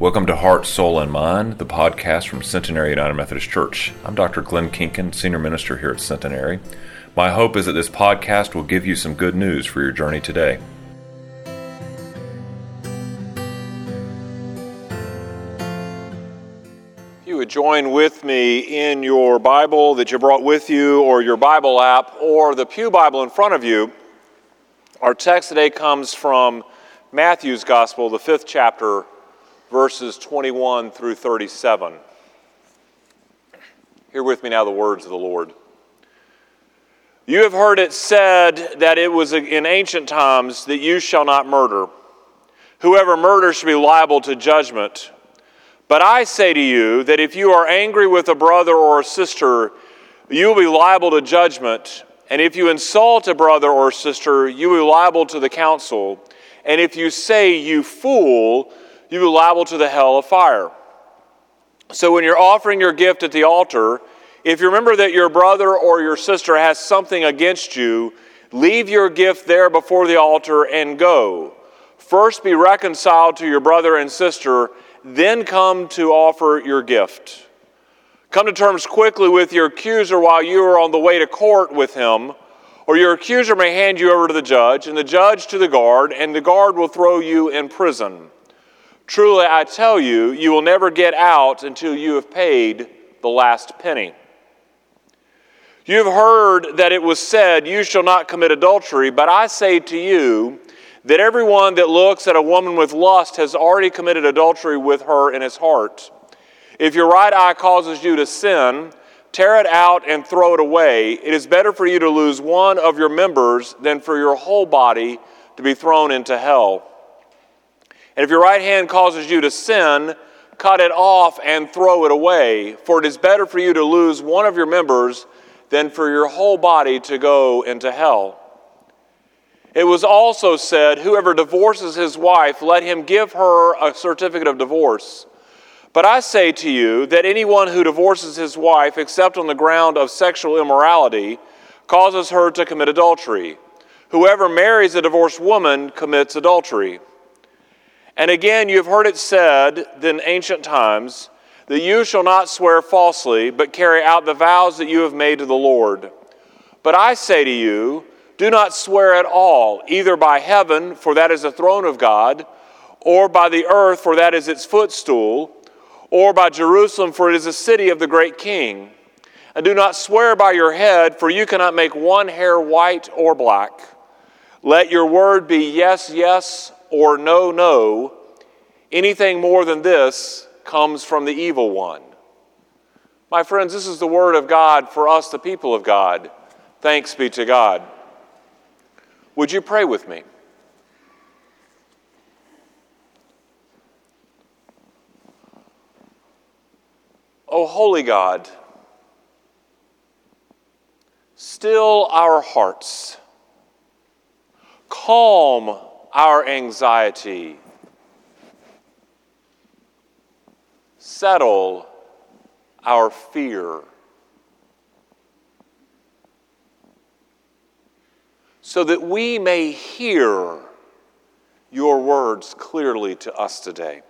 Welcome to Heart, Soul, and Mind, the podcast from Centenary United Methodist Church. I'm Dr. Glenn Kinkin, Senior Minister here at Centenary. My hope is that this podcast will give you some good news for your journey today. If you would join with me in your Bible that you brought with you, or your Bible app, or the Pew Bible in front of you, our text today comes from Matthew's Gospel, the fifth chapter verses 21 through 37. Hear with me now the words of the Lord. You have heard it said that it was in ancient times that you shall not murder. Whoever murders shall be liable to judgment. But I say to you that if you are angry with a brother or a sister, you will be liable to judgment. And if you insult a brother or sister, you will be liable to the council. And if you say, You fool, you will liable to the hell of fire. So when you're offering your gift at the altar, if you remember that your brother or your sister has something against you, leave your gift there before the altar and go. First be reconciled to your brother and sister, then come to offer your gift. Come to terms quickly with your accuser while you are on the way to court with him, or your accuser may hand you over to the judge, and the judge to the guard, and the guard will throw you in prison. Truly, I tell you, you will never get out until you have paid the last penny. You have heard that it was said, You shall not commit adultery, but I say to you that everyone that looks at a woman with lust has already committed adultery with her in his heart. If your right eye causes you to sin, tear it out and throw it away. It is better for you to lose one of your members than for your whole body to be thrown into hell. And if your right hand causes you to sin, cut it off and throw it away, for it is better for you to lose one of your members than for your whole body to go into hell. It was also said, Whoever divorces his wife, let him give her a certificate of divorce. But I say to you that anyone who divorces his wife, except on the ground of sexual immorality, causes her to commit adultery. Whoever marries a divorced woman commits adultery. And again, you have heard it said in ancient times that you shall not swear falsely, but carry out the vows that you have made to the Lord. But I say to you, do not swear at all, either by heaven, for that is the throne of God, or by the earth, for that is its footstool, or by Jerusalem, for it is the city of the great king. And do not swear by your head, for you cannot make one hair white or black. Let your word be yes, yes, or no, no, anything more than this comes from the evil one. My friends, this is the word of God for us, the people of God. Thanks be to God. Would you pray with me? O holy God, still our hearts, calm our anxiety. Settle our fear. So that we may hear your words clearly to us today.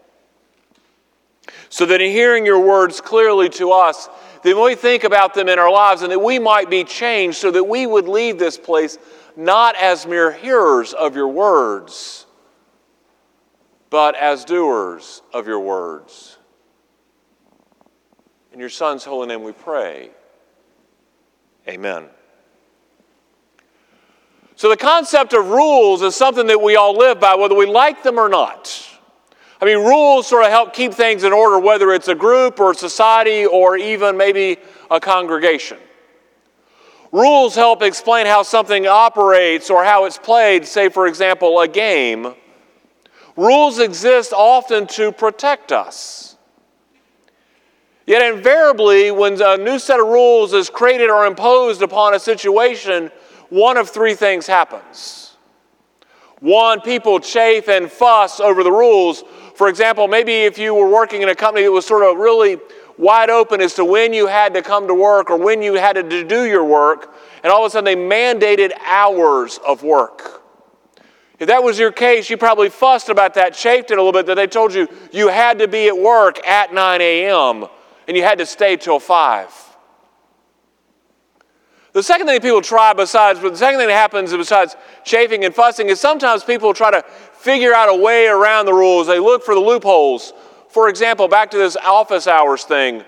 So that in hearing your words clearly to us, then we think about them in our lives and that we might be changed so that we would leave this place not as mere hearers of your words, but as doers of your words. In your Son's holy name we pray. Amen. So, the concept of rules is something that we all live by, whether we like them or not. I mean, rules sort of help keep things in order, whether it's a group or a society or even maybe a congregation. Rules help explain how something operates or how it's played, say, for example, a game. Rules exist often to protect us. Yet, invariably, when a new set of rules is created or imposed upon a situation, one of three things happens. One, people chafe and fuss over the rules. For example, maybe if you were working in a company that was sort of really wide open as to when you had to come to work or when you had to do your work, and all of a sudden they mandated hours of work. If that was your case, you probably fussed about that, chafed it a little bit, that they told you you had to be at work at 9 a.m. and you had to stay till 5. The second thing people try besides, the second thing that happens besides chafing and fussing is sometimes people try to figure out a way around the rules. They look for the loopholes. For example, back to this office hours thing.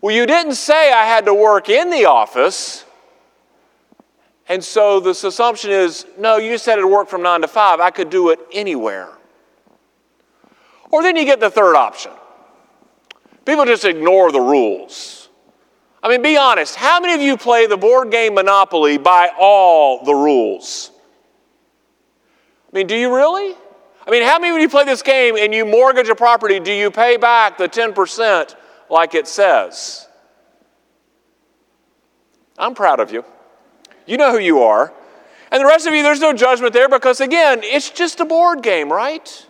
Well, you didn't say I had to work in the office. And so this assumption is no, you said it work from 9 to 5. I could do it anywhere. Or then you get the third option. People just ignore the rules. I mean, be honest. How many of you play the board game Monopoly by all the rules? I mean, do you really? I mean, how many of you play this game and you mortgage a property, do you pay back the 10% like it says? I'm proud of you. You know who you are. And the rest of you, there's no judgment there because, again, it's just a board game, right?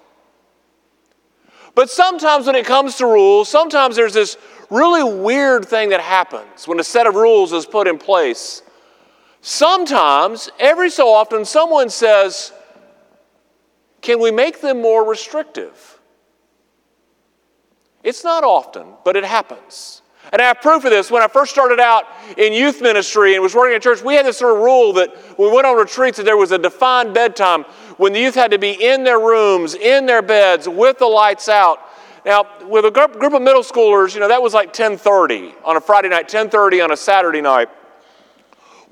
But sometimes when it comes to rules, sometimes there's this really weird thing that happens when a set of rules is put in place. Sometimes, every so often, someone says, Can we make them more restrictive? It's not often, but it happens. And I have proof of this. When I first started out in youth ministry and was working at church, we had this sort of rule that when we went on retreats that there was a defined bedtime when the youth had to be in their rooms, in their beds, with the lights out. Now, with a group of middle schoolers, you know, that was like 10:30 on a Friday night, 10:30 on a Saturday night.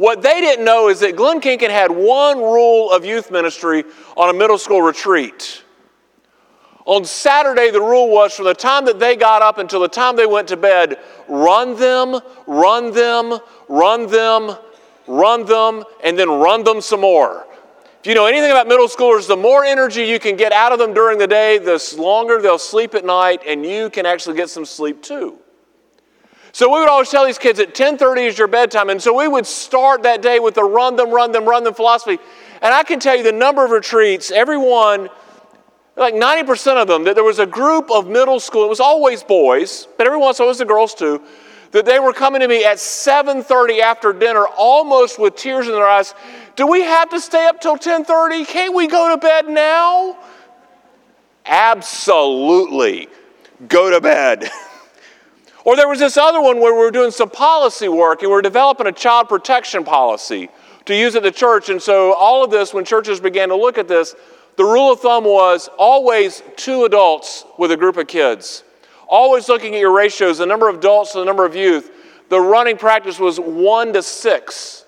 What they didn't know is that Glenn Kinkin had one rule of youth ministry on a middle school retreat. On Saturday, the rule was from the time that they got up until the time they went to bed, run them, run them, run them, run them, and then run them some more. If you know anything about middle schoolers, the more energy you can get out of them during the day, the longer they'll sleep at night, and you can actually get some sleep too. So we would always tell these kids at 10:30 is your bedtime, and so we would start that day with the run them, run them, run them philosophy. And I can tell you the number of retreats, everyone, like 90% of them, that there was a group of middle school. It was always boys, but every once in a while it was the girls too that they were coming to me at 7:30 after dinner almost with tears in their eyes. Do we have to stay up till 10:30 can't we go to bed now? Absolutely. Go to bed or there was this other one where we were doing some policy work and we were developing a child protection policy to use at the church and so all of this when churches began to look at this the rule of thumb was always two adults with a group of kids always looking at your ratios, the number of adults to the number of youth, the running practice was one to six.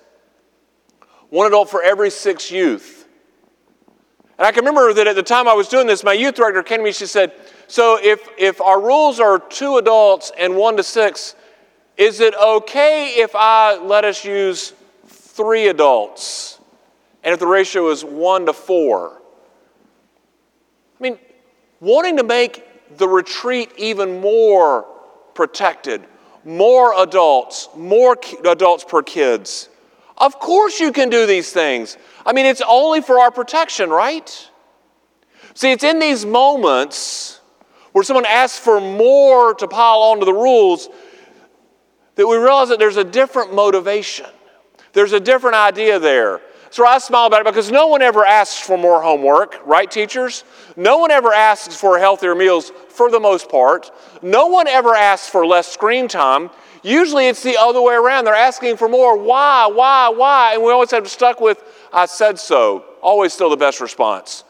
One adult for every six youth. And I can remember that at the time I was doing this, my youth director came to me, she said, So if, if our rules are two adults and one to six, is it okay if I let us use three adults? And if the ratio is one to four? I mean, wanting to make the retreat even more protected, more adults, more adults per kids. Of course, you can do these things. I mean, it's only for our protection, right? See, it's in these moments where someone asks for more to pile onto the rules that we realize that there's a different motivation. There's a different idea there. So I smile about it because no one ever asks for more homework, right, teachers? No one ever asks for healthier meals for the most part. No one ever asks for less screen time. Usually it's the other way around. They're asking for more. Why, why, why? And we always have stuck with, I said so. Always still the best response.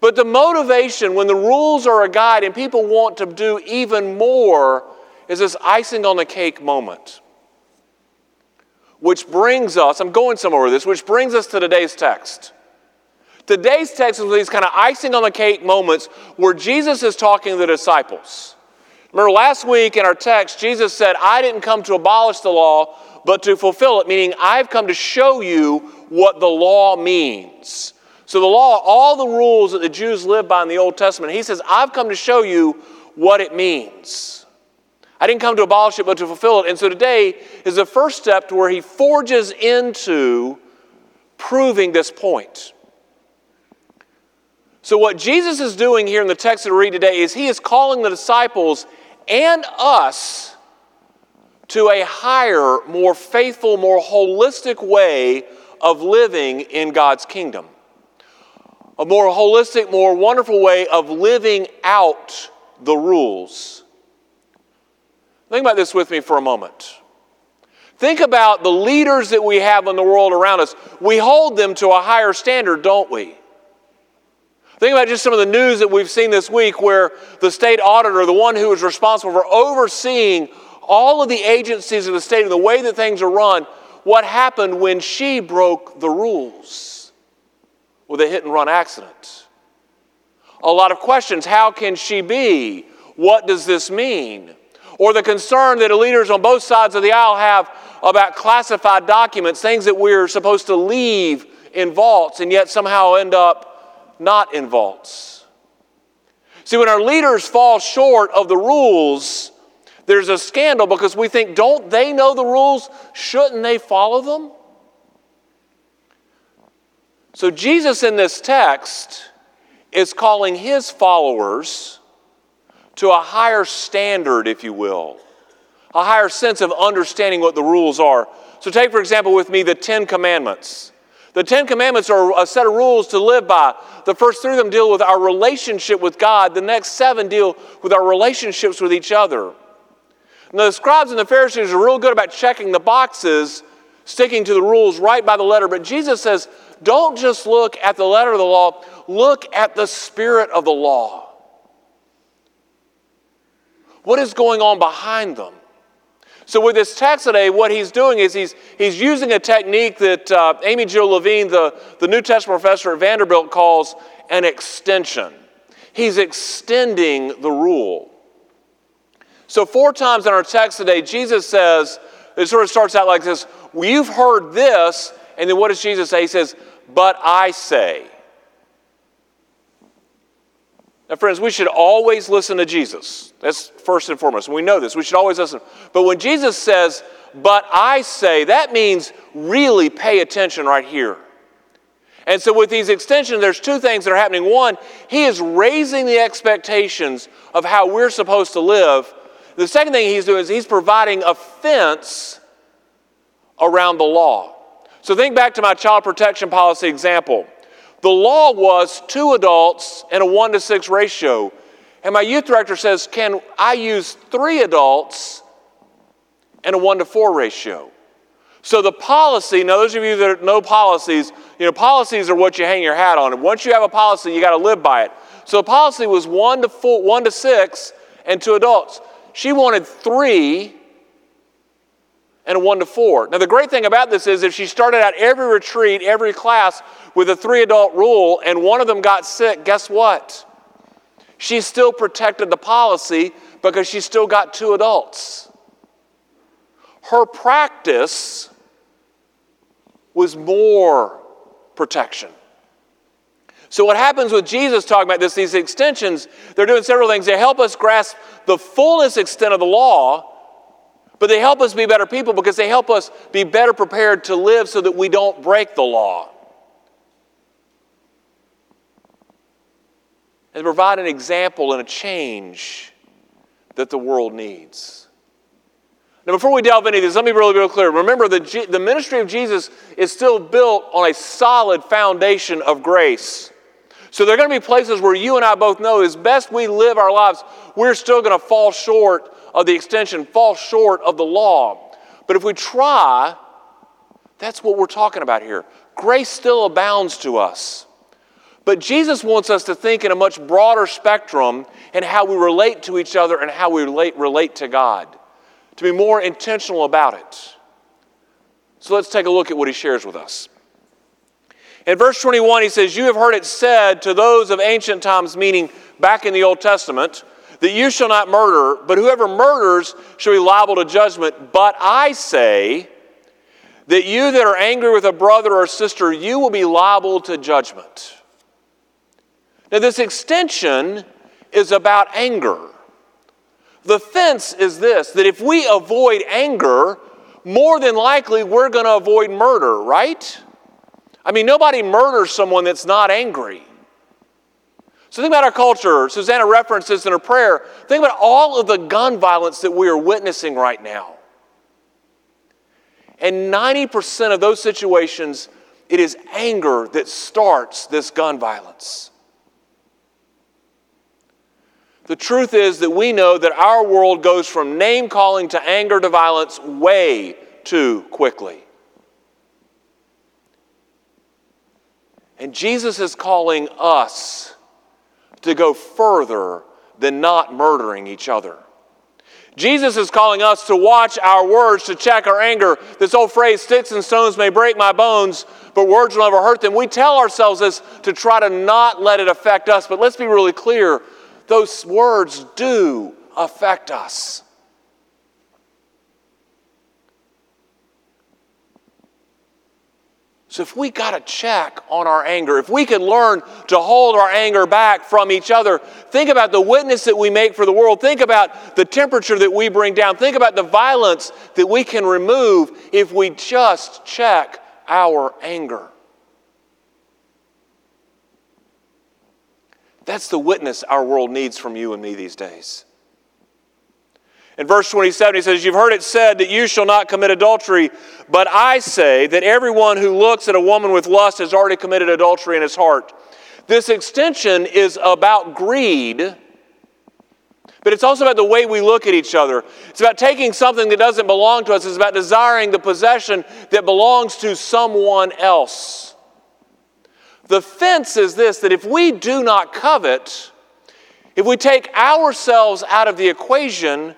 But the motivation, when the rules are a guide and people want to do even more, is this icing on the cake moment. Which brings us, I'm going somewhere with this, which brings us to today's text. Today's text is these kind of icing on the cake moments where Jesus is talking to the disciples. Remember last week in our text, Jesus said, I didn't come to abolish the law, but to fulfill it, meaning I've come to show you what the law means. So, the law, all the rules that the Jews lived by in the Old Testament, he says, I've come to show you what it means. I didn't come to abolish it, but to fulfill it. And so today is the first step to where he forges into proving this point. So, what Jesus is doing here in the text that we read today is he is calling the disciples and us to a higher, more faithful, more holistic way of living in God's kingdom. A more holistic, more wonderful way of living out the rules. Think about this with me for a moment. Think about the leaders that we have in the world around us. We hold them to a higher standard, don't we? Think about just some of the news that we've seen this week where the state auditor, the one who is responsible for overseeing all of the agencies of the state and the way that things are run, what happened when she broke the rules with a hit and run accident. A lot of questions. How can she be? What does this mean? Or the concern that leaders on both sides of the aisle have about classified documents, things that we're supposed to leave in vaults and yet somehow end up not in vaults. See, when our leaders fall short of the rules, there's a scandal because we think, don't they know the rules? Shouldn't they follow them? So, Jesus in this text is calling his followers to a higher standard, if you will a higher sense of understanding what the rules are. So, take for example with me the Ten Commandments. The Ten Commandments are a set of rules to live by. The first three of them deal with our relationship with God, the next seven deal with our relationships with each other. Now, the scribes and the Pharisees are real good about checking the boxes, sticking to the rules right by the letter. But Jesus says, don't just look at the letter of the law, look at the spirit of the law. What is going on behind them? So, with this text today, what he's doing is he's, he's using a technique that uh, Amy-Jill Levine, the, the New Testament professor at Vanderbilt, calls an extension. He's extending the rule. So, four times in our text today, Jesus says, it sort of starts out like this You've heard this, and then what does Jesus say? He says, But I say. Now, friends, we should always listen to Jesus. That's first and foremost. We know this. We should always listen. But when Jesus says, but I say, that means really pay attention right here. And so, with these extensions, there's two things that are happening. One, he is raising the expectations of how we're supposed to live. The second thing he's doing is he's providing a fence around the law. So, think back to my child protection policy example. The law was two adults and a one to six ratio. And my youth director says, Can I use three adults and a one to four ratio? So the policy, now those of you that know policies, you know, policies are what you hang your hat on. Once you have a policy, you got to live by it. So the policy was one to four, one to six and two adults. She wanted three and one to four. Now, the great thing about this is if she started out every retreat, every class with a three adult rule, and one of them got sick, guess what? She still protected the policy because she still got two adults. Her practice was more protection. So, what happens with Jesus talking about this, these extensions, they're doing several things. They help us grasp the fullness extent of the law, but they help us be better people because they help us be better prepared to live so that we don't break the law. And provide an example and a change that the world needs. Now, before we delve into this, let me be really, really clear. Remember, the, the ministry of Jesus is still built on a solid foundation of grace. So there are going to be places where you and I both know as best we live our lives, we're still going to fall short of the extension fall short of the law. But if we try, that's what we're talking about here. Grace still abounds to us. But Jesus wants us to think in a much broader spectrum in how we relate to each other and how we relate, relate to God, to be more intentional about it. So let's take a look at what he shares with us. In verse 21, he says, You have heard it said to those of ancient times, meaning back in the Old Testament, that you shall not murder, but whoever murders shall be liable to judgment. But I say that you that are angry with a brother or sister, you will be liable to judgment. Now, this extension is about anger. The fence is this that if we avoid anger, more than likely we're going to avoid murder, right? I mean, nobody murders someone that's not angry. So think about our culture. Susanna referenced this in her prayer. Think about all of the gun violence that we are witnessing right now. And 90% of those situations it is anger that starts this gun violence. The truth is that we know that our world goes from name calling to anger to violence way too quickly. And Jesus is calling us to go further than not murdering each other. Jesus is calling us to watch our words, to check our anger. This old phrase, sticks and stones may break my bones, but words will never hurt them. We tell ourselves this to try to not let it affect us, but let's be really clear those words do affect us. So, if we got a check on our anger, if we can learn to hold our anger back from each other, think about the witness that we make for the world. Think about the temperature that we bring down. Think about the violence that we can remove if we just check our anger. That's the witness our world needs from you and me these days. In verse 27, he says, You've heard it said that you shall not commit adultery, but I say that everyone who looks at a woman with lust has already committed adultery in his heart. This extension is about greed, but it's also about the way we look at each other. It's about taking something that doesn't belong to us, it's about desiring the possession that belongs to someone else. The fence is this that if we do not covet, if we take ourselves out of the equation,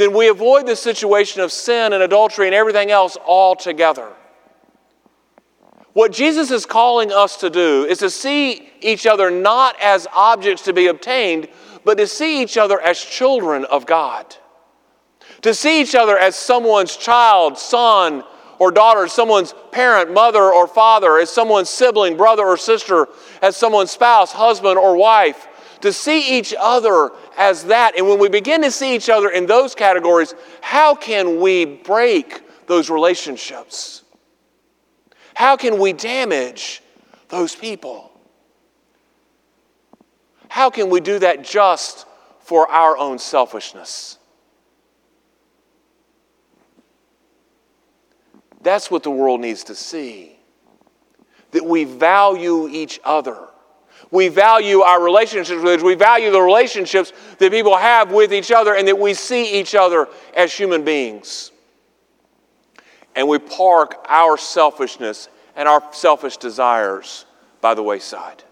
then we avoid the situation of sin and adultery and everything else altogether. What Jesus is calling us to do is to see each other not as objects to be obtained, but to see each other as children of God. To see each other as someone's child, son, or daughter, someone's parent, mother, or father, as someone's sibling, brother, or sister, as someone's spouse, husband, or wife to see each other as that. And when we begin to see each other in those categories, how can we break those relationships? How can we damage those people? How can we do that just for our own selfishness? That's what the world needs to see. That we value each other we value our relationships with We value the relationships that people have with each other and that we see each other as human beings. And we park our selfishness and our selfish desires by the wayside.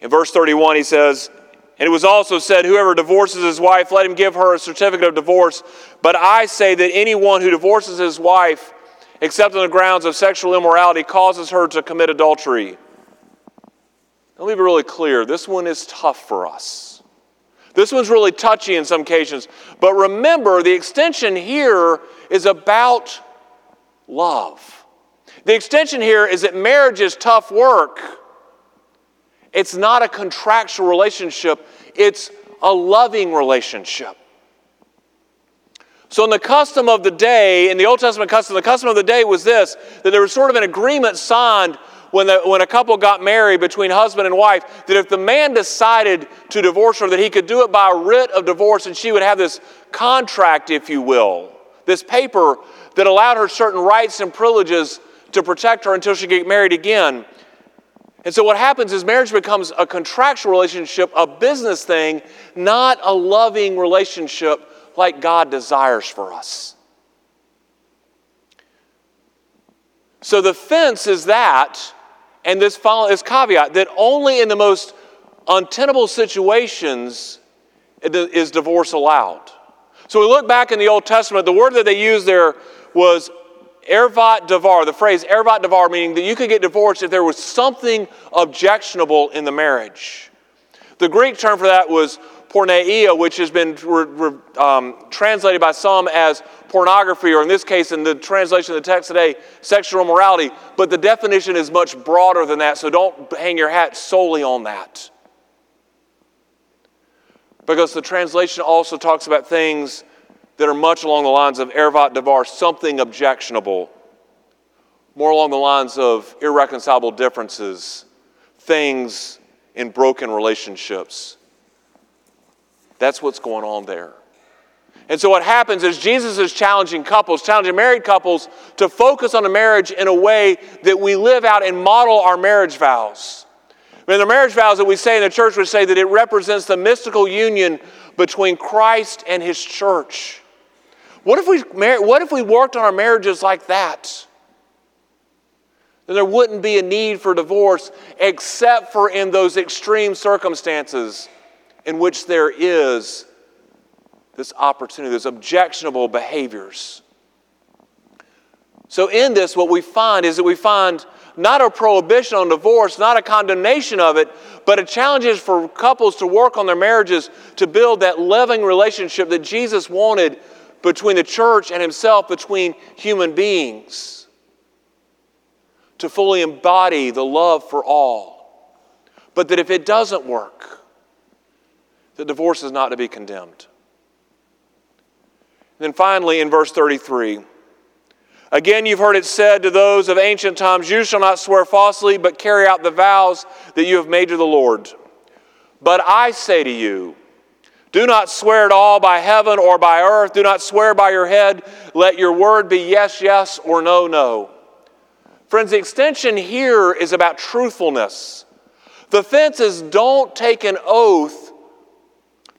In verse 31, he says, And it was also said, Whoever divorces his wife, let him give her a certificate of divorce. But I say that anyone who divorces his wife, except on the grounds of sexual immorality, causes her to commit adultery. Let me be really clear this one is tough for us. This one's really touchy in some cases. But remember, the extension here is about love. The extension here is that marriage is tough work. It's not a contractual relationship, it's a loving relationship. So, in the custom of the day, in the Old Testament custom, the custom of the day was this that there was sort of an agreement signed when, the, when a couple got married between husband and wife that if the man decided to divorce her, that he could do it by a writ of divorce and she would have this contract, if you will, this paper that allowed her certain rights and privileges to protect her until she could get married again. And so, what happens is marriage becomes a contractual relationship, a business thing, not a loving relationship like God desires for us. So the fence is that, and this, follow, this caveat that only in the most untenable situations is divorce allowed. So we look back in the Old Testament, the word that they used there was ervat davar, the phrase ervat davar, meaning that you could get divorced if there was something objectionable in the marriage. The Greek term for that was porneia, which has been um, translated by some as pornography, or in this case, in the translation of the text today, sexual immorality. But the definition is much broader than that, so don't hang your hat solely on that. Because the translation also talks about things that are much along the lines of ervat devar, something objectionable, more along the lines of irreconcilable differences, things in broken relationships. That's what's going on there. And so what happens is Jesus is challenging couples, challenging married couples to focus on a marriage in a way that we live out and model our marriage vows. I mean, the marriage vows that we say in the church would say that it represents the mystical union between Christ and his church. What if we, what if we worked on our marriages like that? Then there wouldn't be a need for divorce except for in those extreme circumstances in which there is this opportunity, those objectionable behaviors. So, in this, what we find is that we find not a prohibition on divorce, not a condemnation of it, but a challenge is for couples to work on their marriages to build that loving relationship that Jesus wanted between the church and himself, between human beings, to fully embody the love for all. But that if it doesn't work, the divorce is not to be condemned. then finally, in verse 33, Again, you've heard it said to those of ancient times, You shall not swear falsely, but carry out the vows that you have made to the Lord. But I say to you, do not swear at all by heaven or by earth. Do not swear by your head. Let your word be yes, yes, or no, no. Friends, the extension here is about truthfulness. The fence is don't take an oath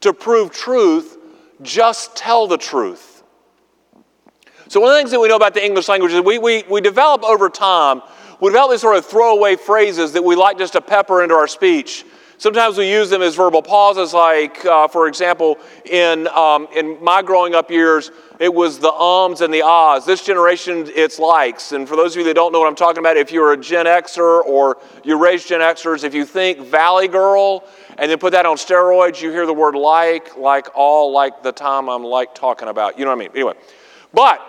to prove truth, just tell the truth. So, one of the things that we know about the English language is we, we, we develop over time, we develop these sort of throwaway phrases that we like just to pepper into our speech. Sometimes we use them as verbal pauses, like, uh, for example, in, um, in my growing up years, it was the ums and the ahs. This generation, it's likes. And for those of you that don't know what I'm talking about, if you're a Gen Xer or you raised Gen Xers, if you think Valley Girl and then put that on steroids, you hear the word like, like all, like the time I'm like talking about. You know what I mean? Anyway. But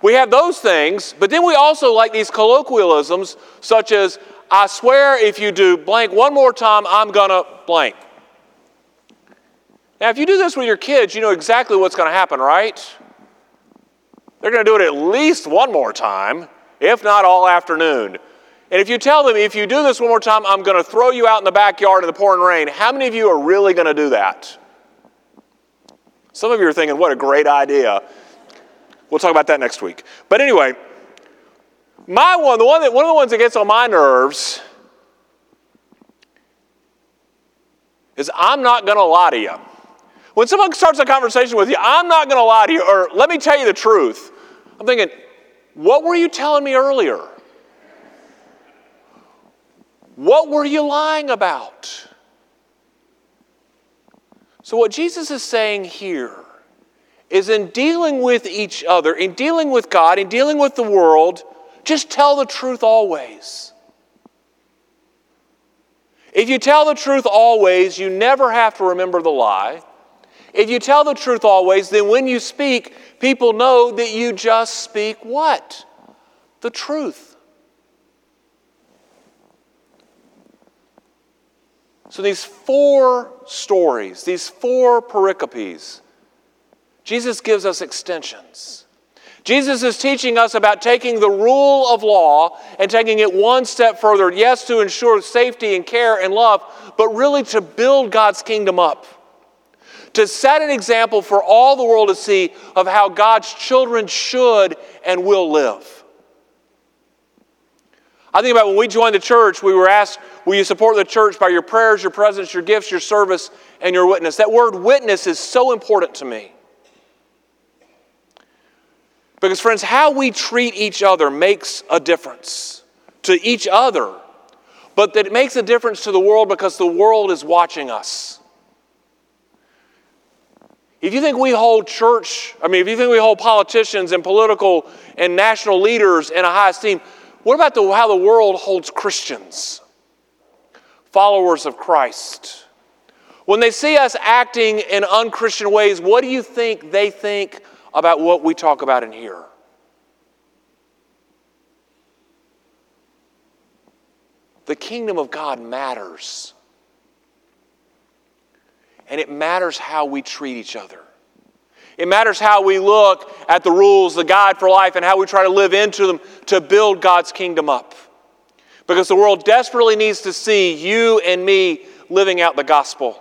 we have those things, but then we also like these colloquialisms, such as, I swear if you do blank one more time, I'm gonna blank. Now, if you do this with your kids, you know exactly what's gonna happen, right? They're gonna do it at least one more time, if not all afternoon. And if you tell them, if you do this one more time, I'm gonna throw you out in the backyard in the pouring rain, how many of you are really gonna do that? Some of you are thinking, what a great idea. We'll talk about that next week. But anyway, my one, the one that one of the ones that gets on my nerves is I'm not going to lie to you. When someone starts a conversation with you, I'm not going to lie to you, or let me tell you the truth. I'm thinking, what were you telling me earlier? What were you lying about? So, what Jesus is saying here is in dealing with each other, in dealing with God, in dealing with the world, just tell the truth always. If you tell the truth always, you never have to remember the lie. If you tell the truth always, then when you speak, people know that you just speak what? The truth. So these four stories, these four pericopes, Jesus gives us extensions. Jesus is teaching us about taking the rule of law and taking it one step further, yes, to ensure safety and care and love, but really to build God's kingdom up. To set an example for all the world to see of how God's children should and will live. I think about when we joined the church, we were asked, Will you support the church by your prayers, your presence, your gifts, your service, and your witness? That word witness is so important to me. Because, friends, how we treat each other makes a difference to each other, but that it makes a difference to the world because the world is watching us. If you think we hold church, I mean, if you think we hold politicians and political and national leaders in a high esteem, what about the, how the world holds Christians, followers of Christ? When they see us acting in unchristian ways, what do you think they think about what we talk about in here. The kingdom of God matters. And it matters how we treat each other. It matters how we look at the rules, the guide for life, and how we try to live into them to build God's kingdom up. Because the world desperately needs to see you and me living out the gospel.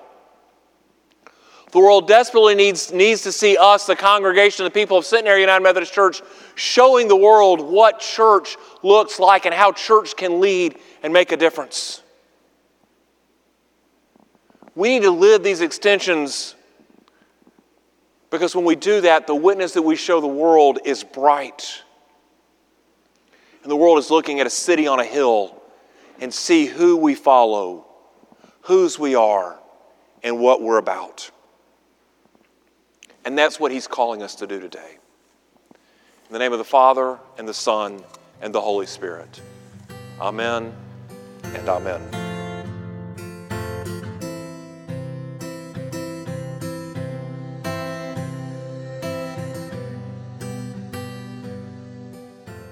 The world desperately needs, needs to see us, the congregation, the people of Centenary United Methodist Church, showing the world what church looks like and how church can lead and make a difference. We need to live these extensions because when we do that, the witness that we show the world is bright. And the world is looking at a city on a hill and see who we follow, whose we are, and what we're about. And that's what he's calling us to do today. In the name of the Father, and the Son, and the Holy Spirit. Amen and amen.